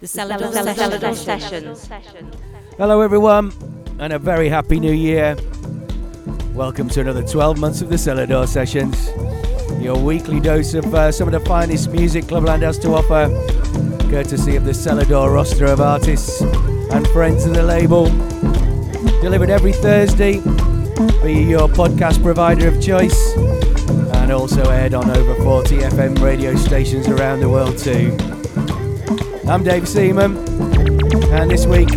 The Selador Sessions. Hello, everyone, and a very happy new year. Welcome to another 12 months of the Selador Sessions, your weekly dose of uh, some of the finest music Clubland has to offer, courtesy of the Selador roster of artists and friends of the label. Delivered every Thursday via your podcast provider of choice, and also aired on over 40 FM radio stations around the world, too. I'm Dave Seaman, and this week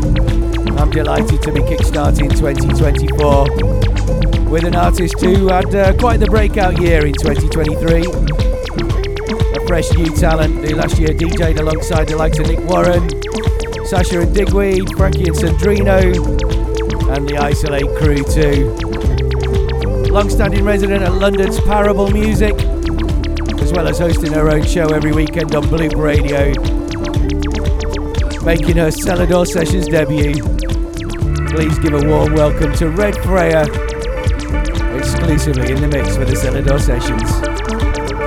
I'm delighted to be kickstarting 2024 with an artist who had uh, quite the breakout year in 2023. A fresh new talent who last year DJ'd alongside the likes of Nick Warren, Sasha and Digweed, Frankey and Sandrino, and the Isolate crew too. Long-standing resident at London's Parable Music, as well as hosting her own show every weekend on Bloop Radio making her Selador Sessions debut. Please give a warm welcome to Redfreya, exclusively in the mix for the Selador Sessions.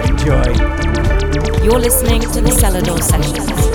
Enjoy. You're listening to the Selador Sessions.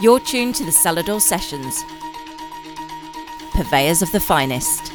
You're tuned to the Selador Sessions, purveyors of the finest.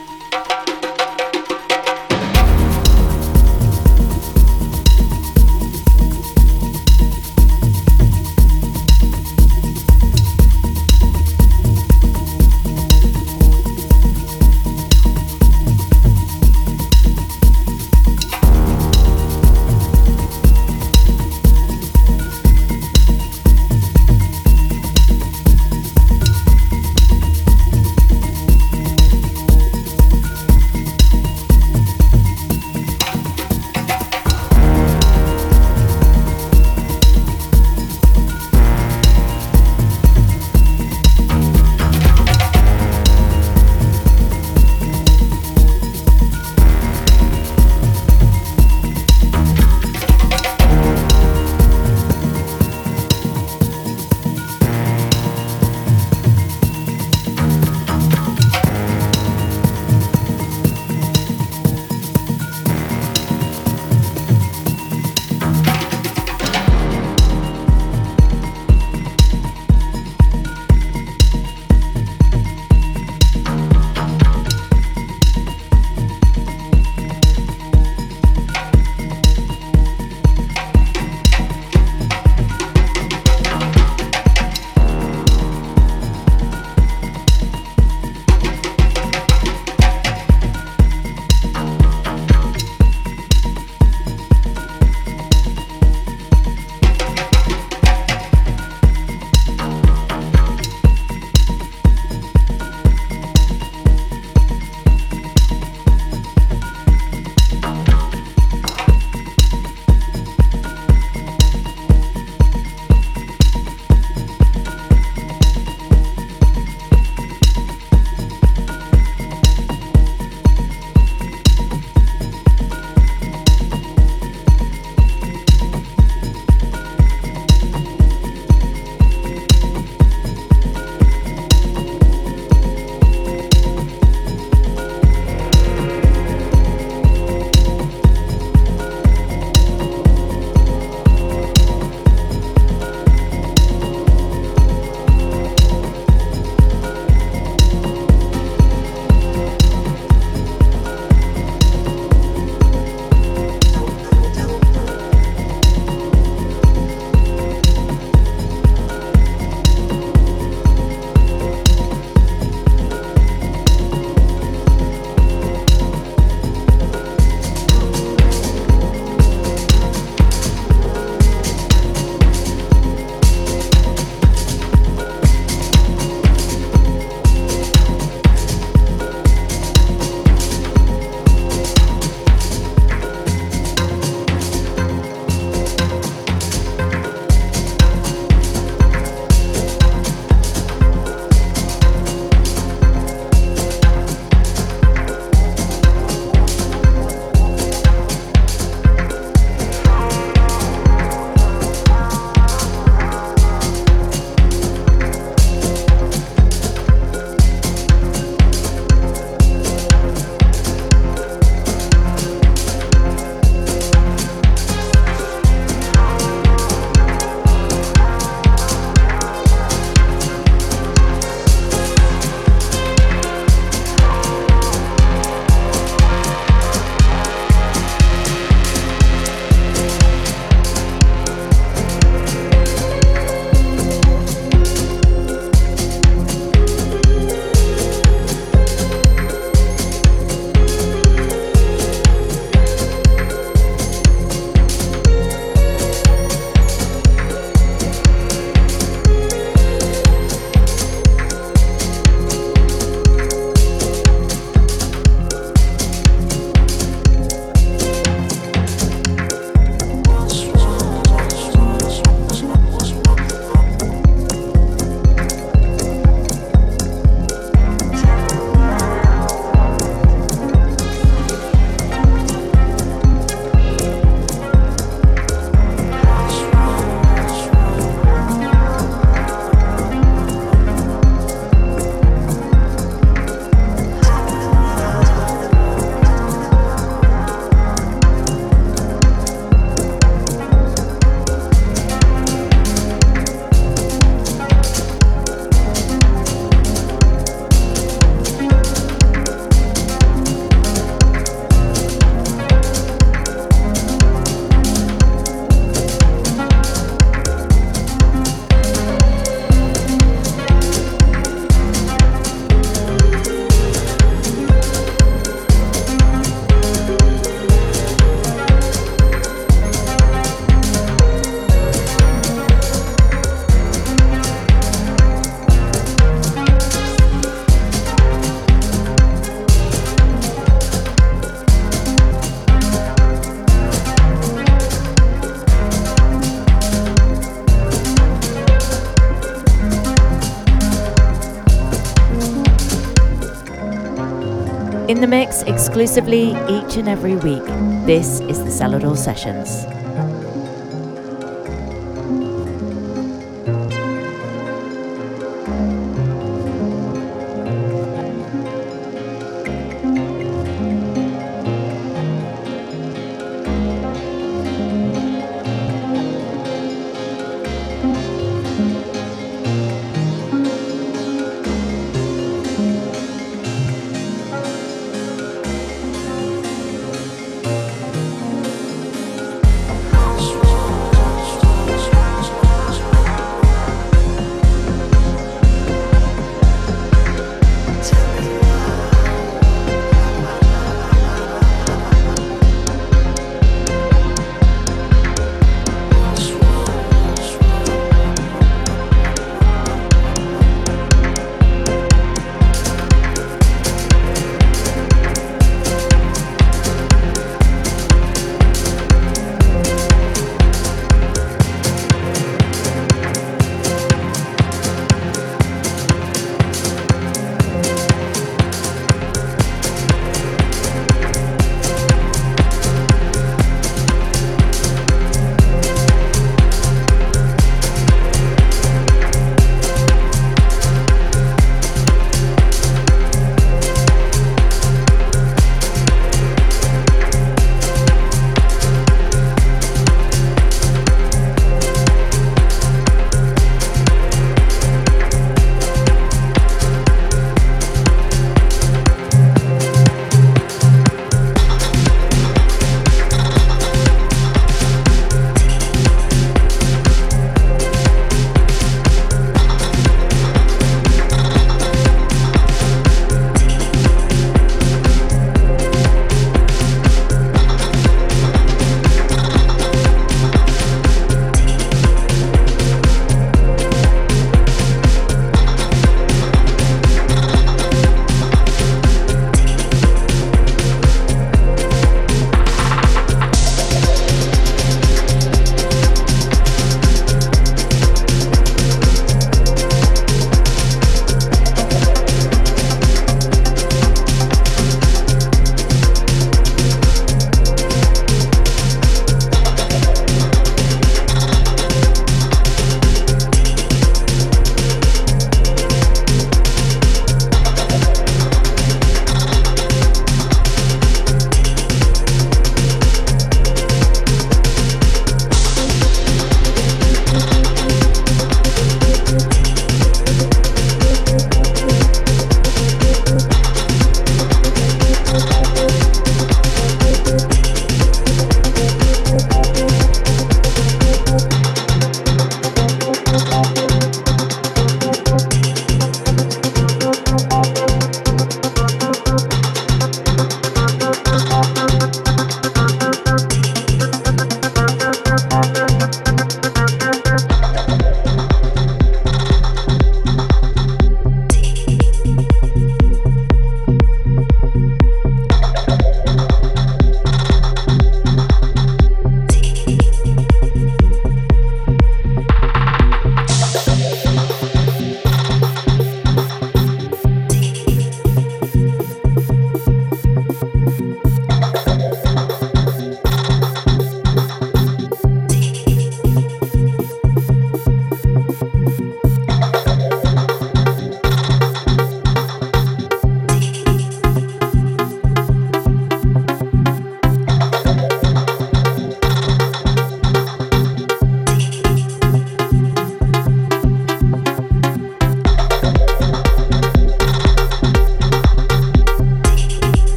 In the mix exclusively each and every week, this is the Selador Sessions.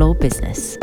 Dance business.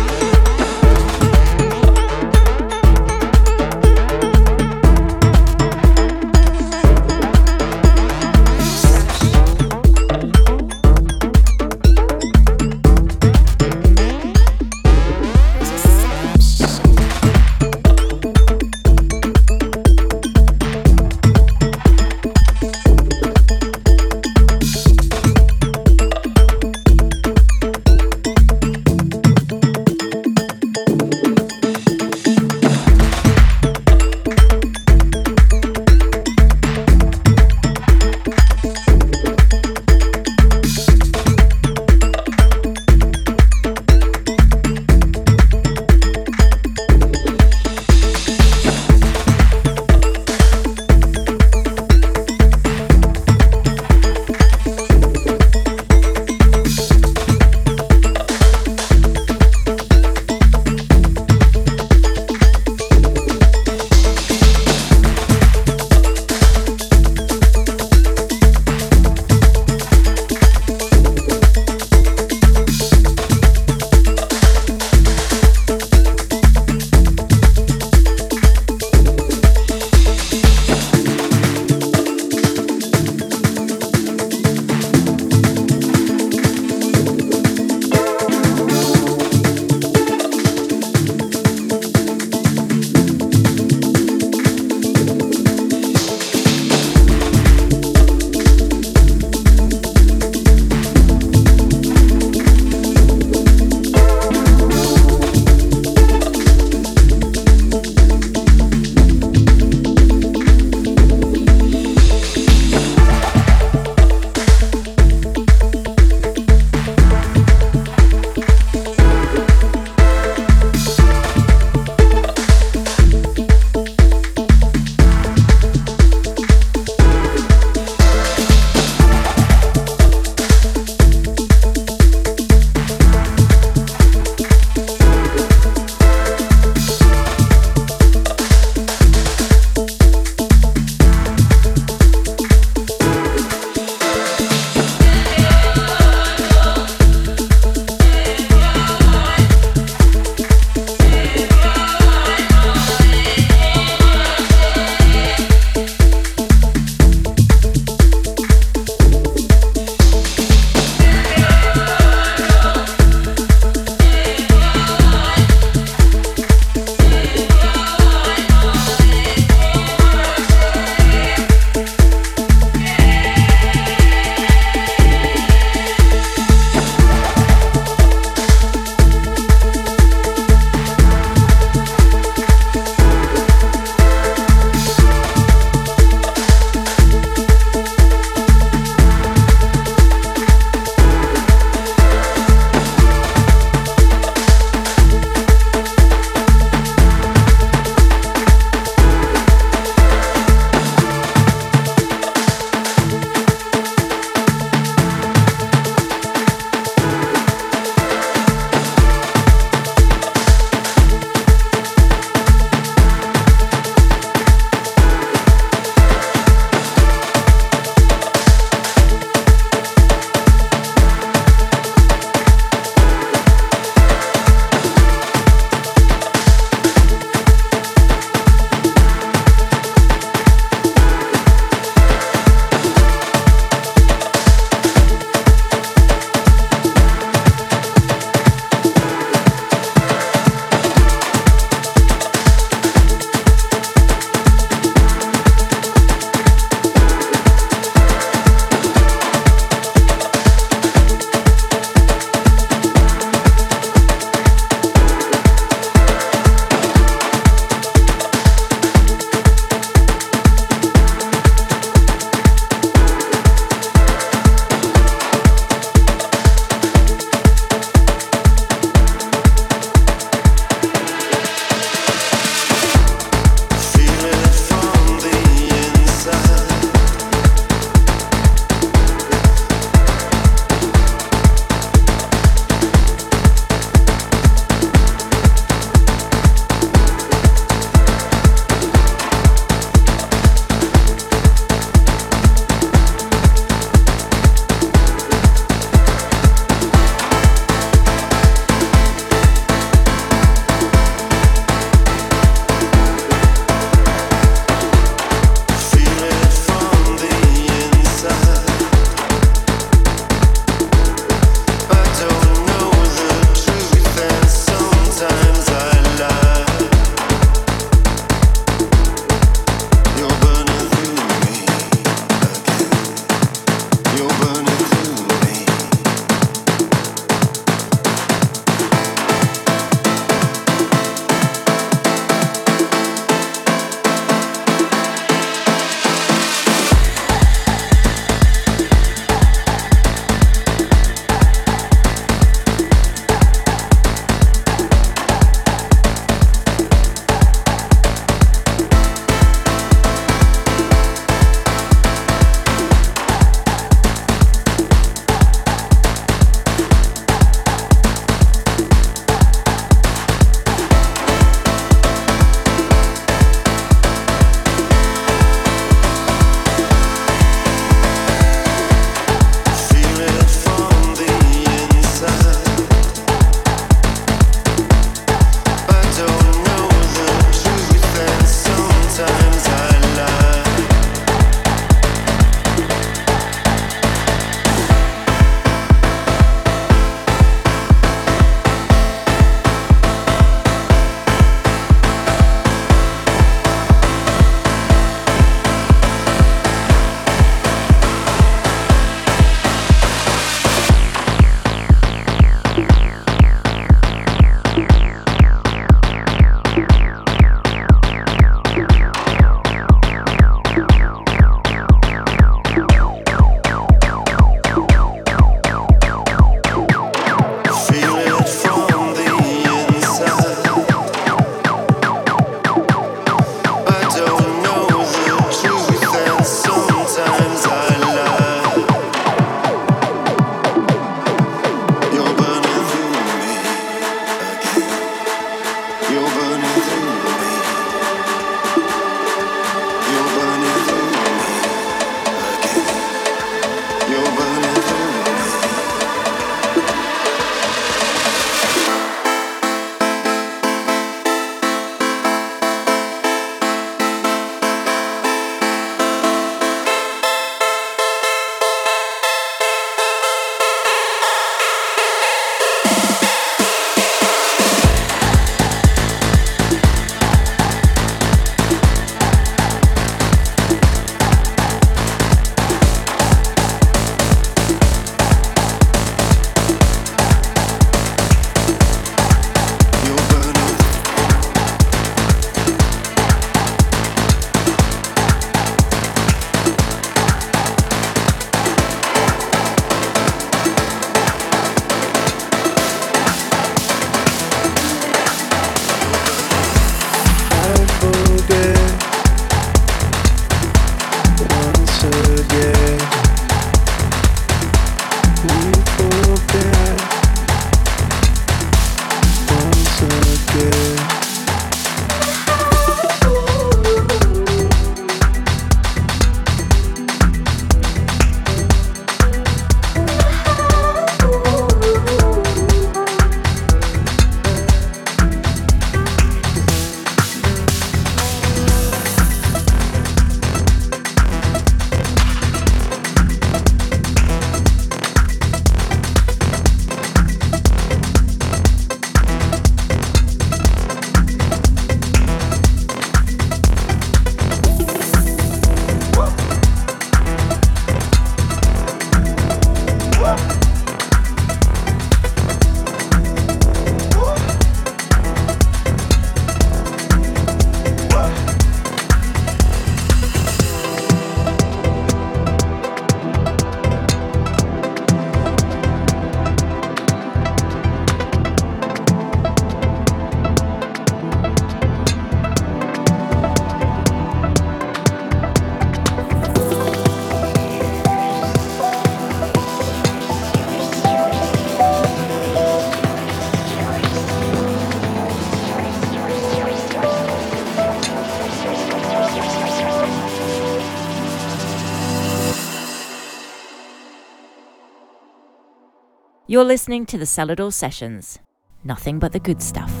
You're listening to the Selador Sessions. Nothing but the good stuff.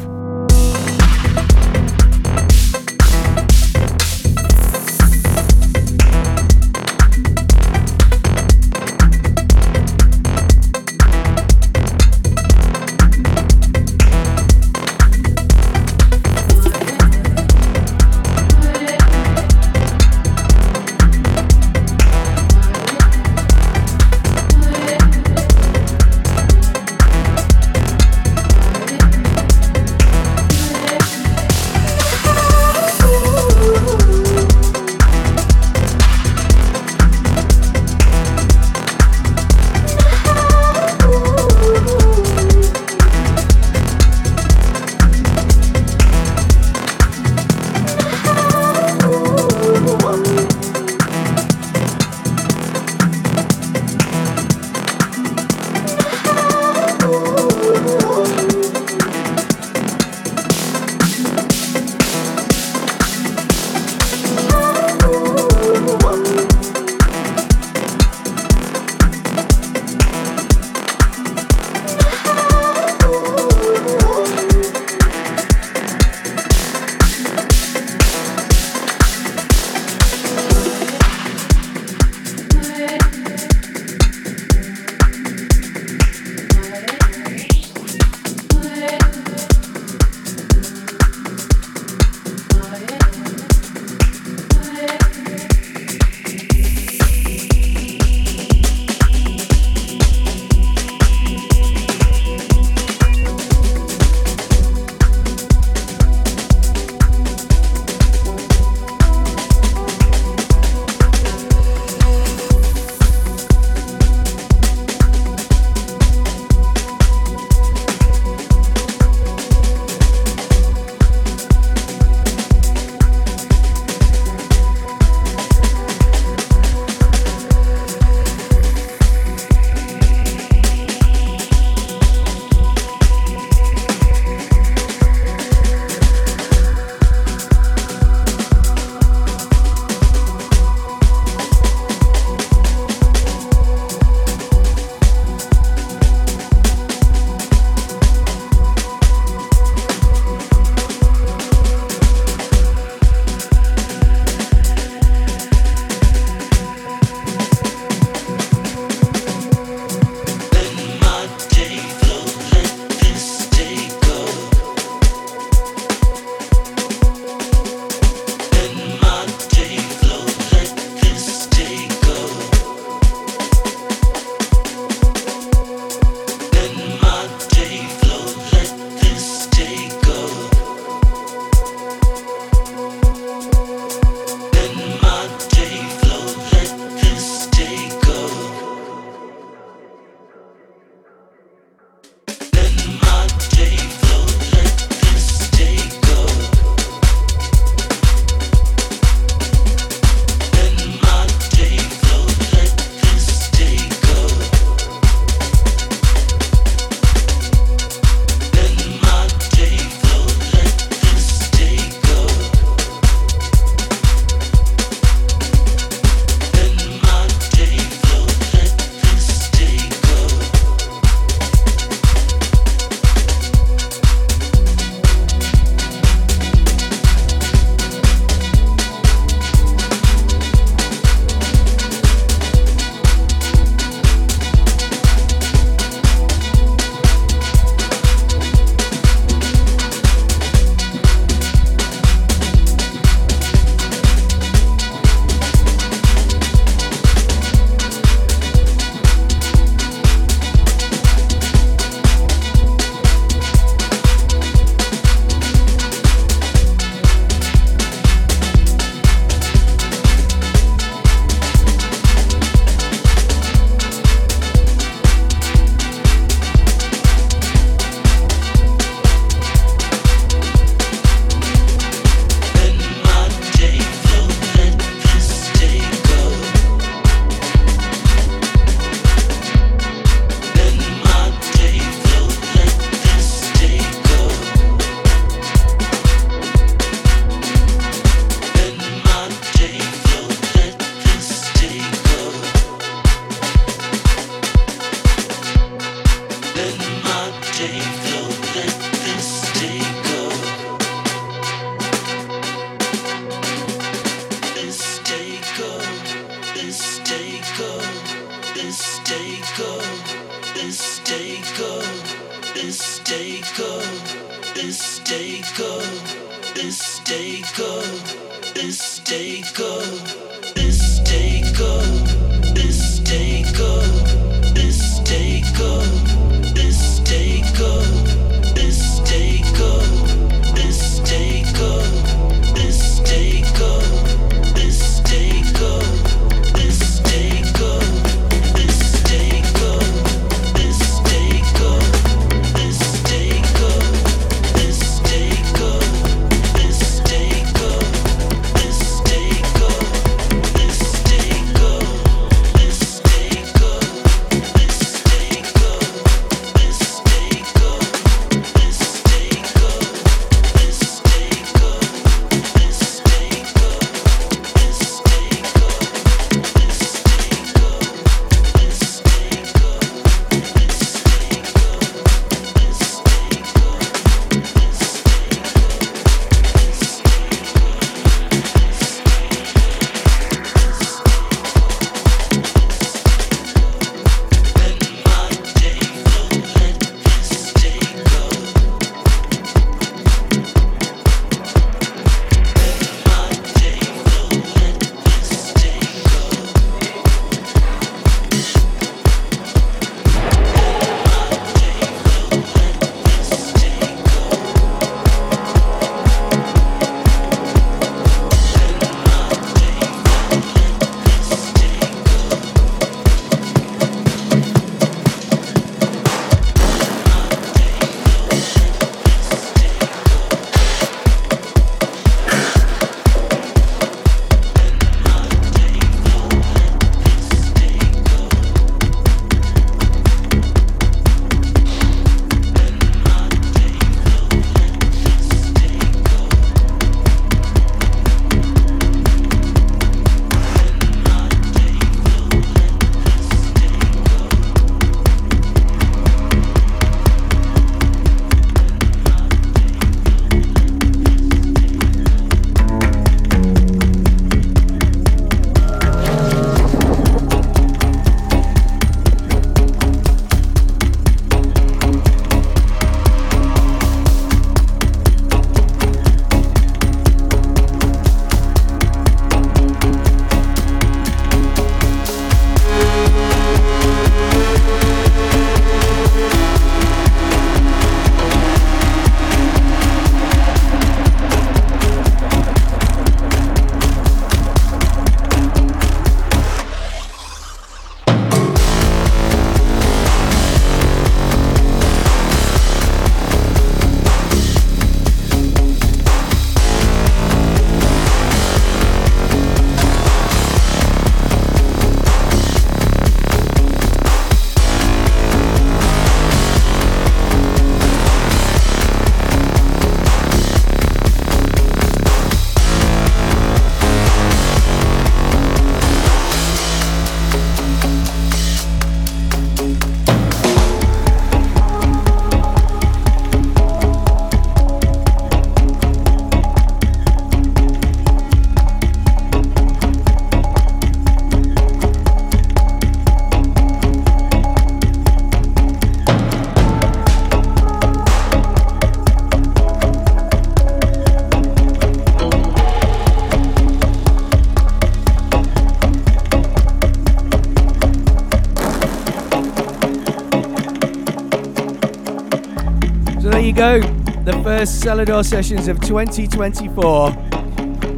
First Selador sessions of 2024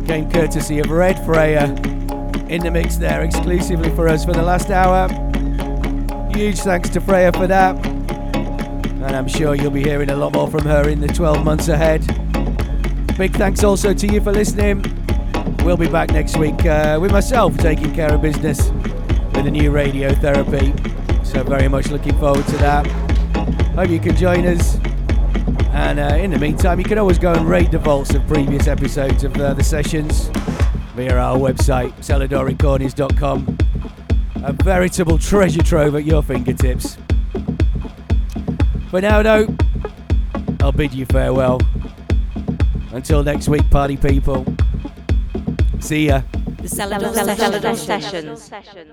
came courtesy of Redfreya in the mix there exclusively for us for the last hour. Huge thanks to Freya for that. And I'm sure you'll be hearing a lot more from her in the 12 months ahead. Big thanks also to you for listening. We'll be back next week uh, with myself taking care of business with a new radiotherapy. So, very much looking forward to that. Hope you can join us. And uh, in the meantime, you can always go and rate the vaults of previous episodes of uh, the sessions via our website, seladorrecordings.com. A veritable treasure trove at your fingertips. For now, though, I'll bid you farewell. Until next week, party people. See ya. The Selador, Selador, Selador Sessions. Sessions.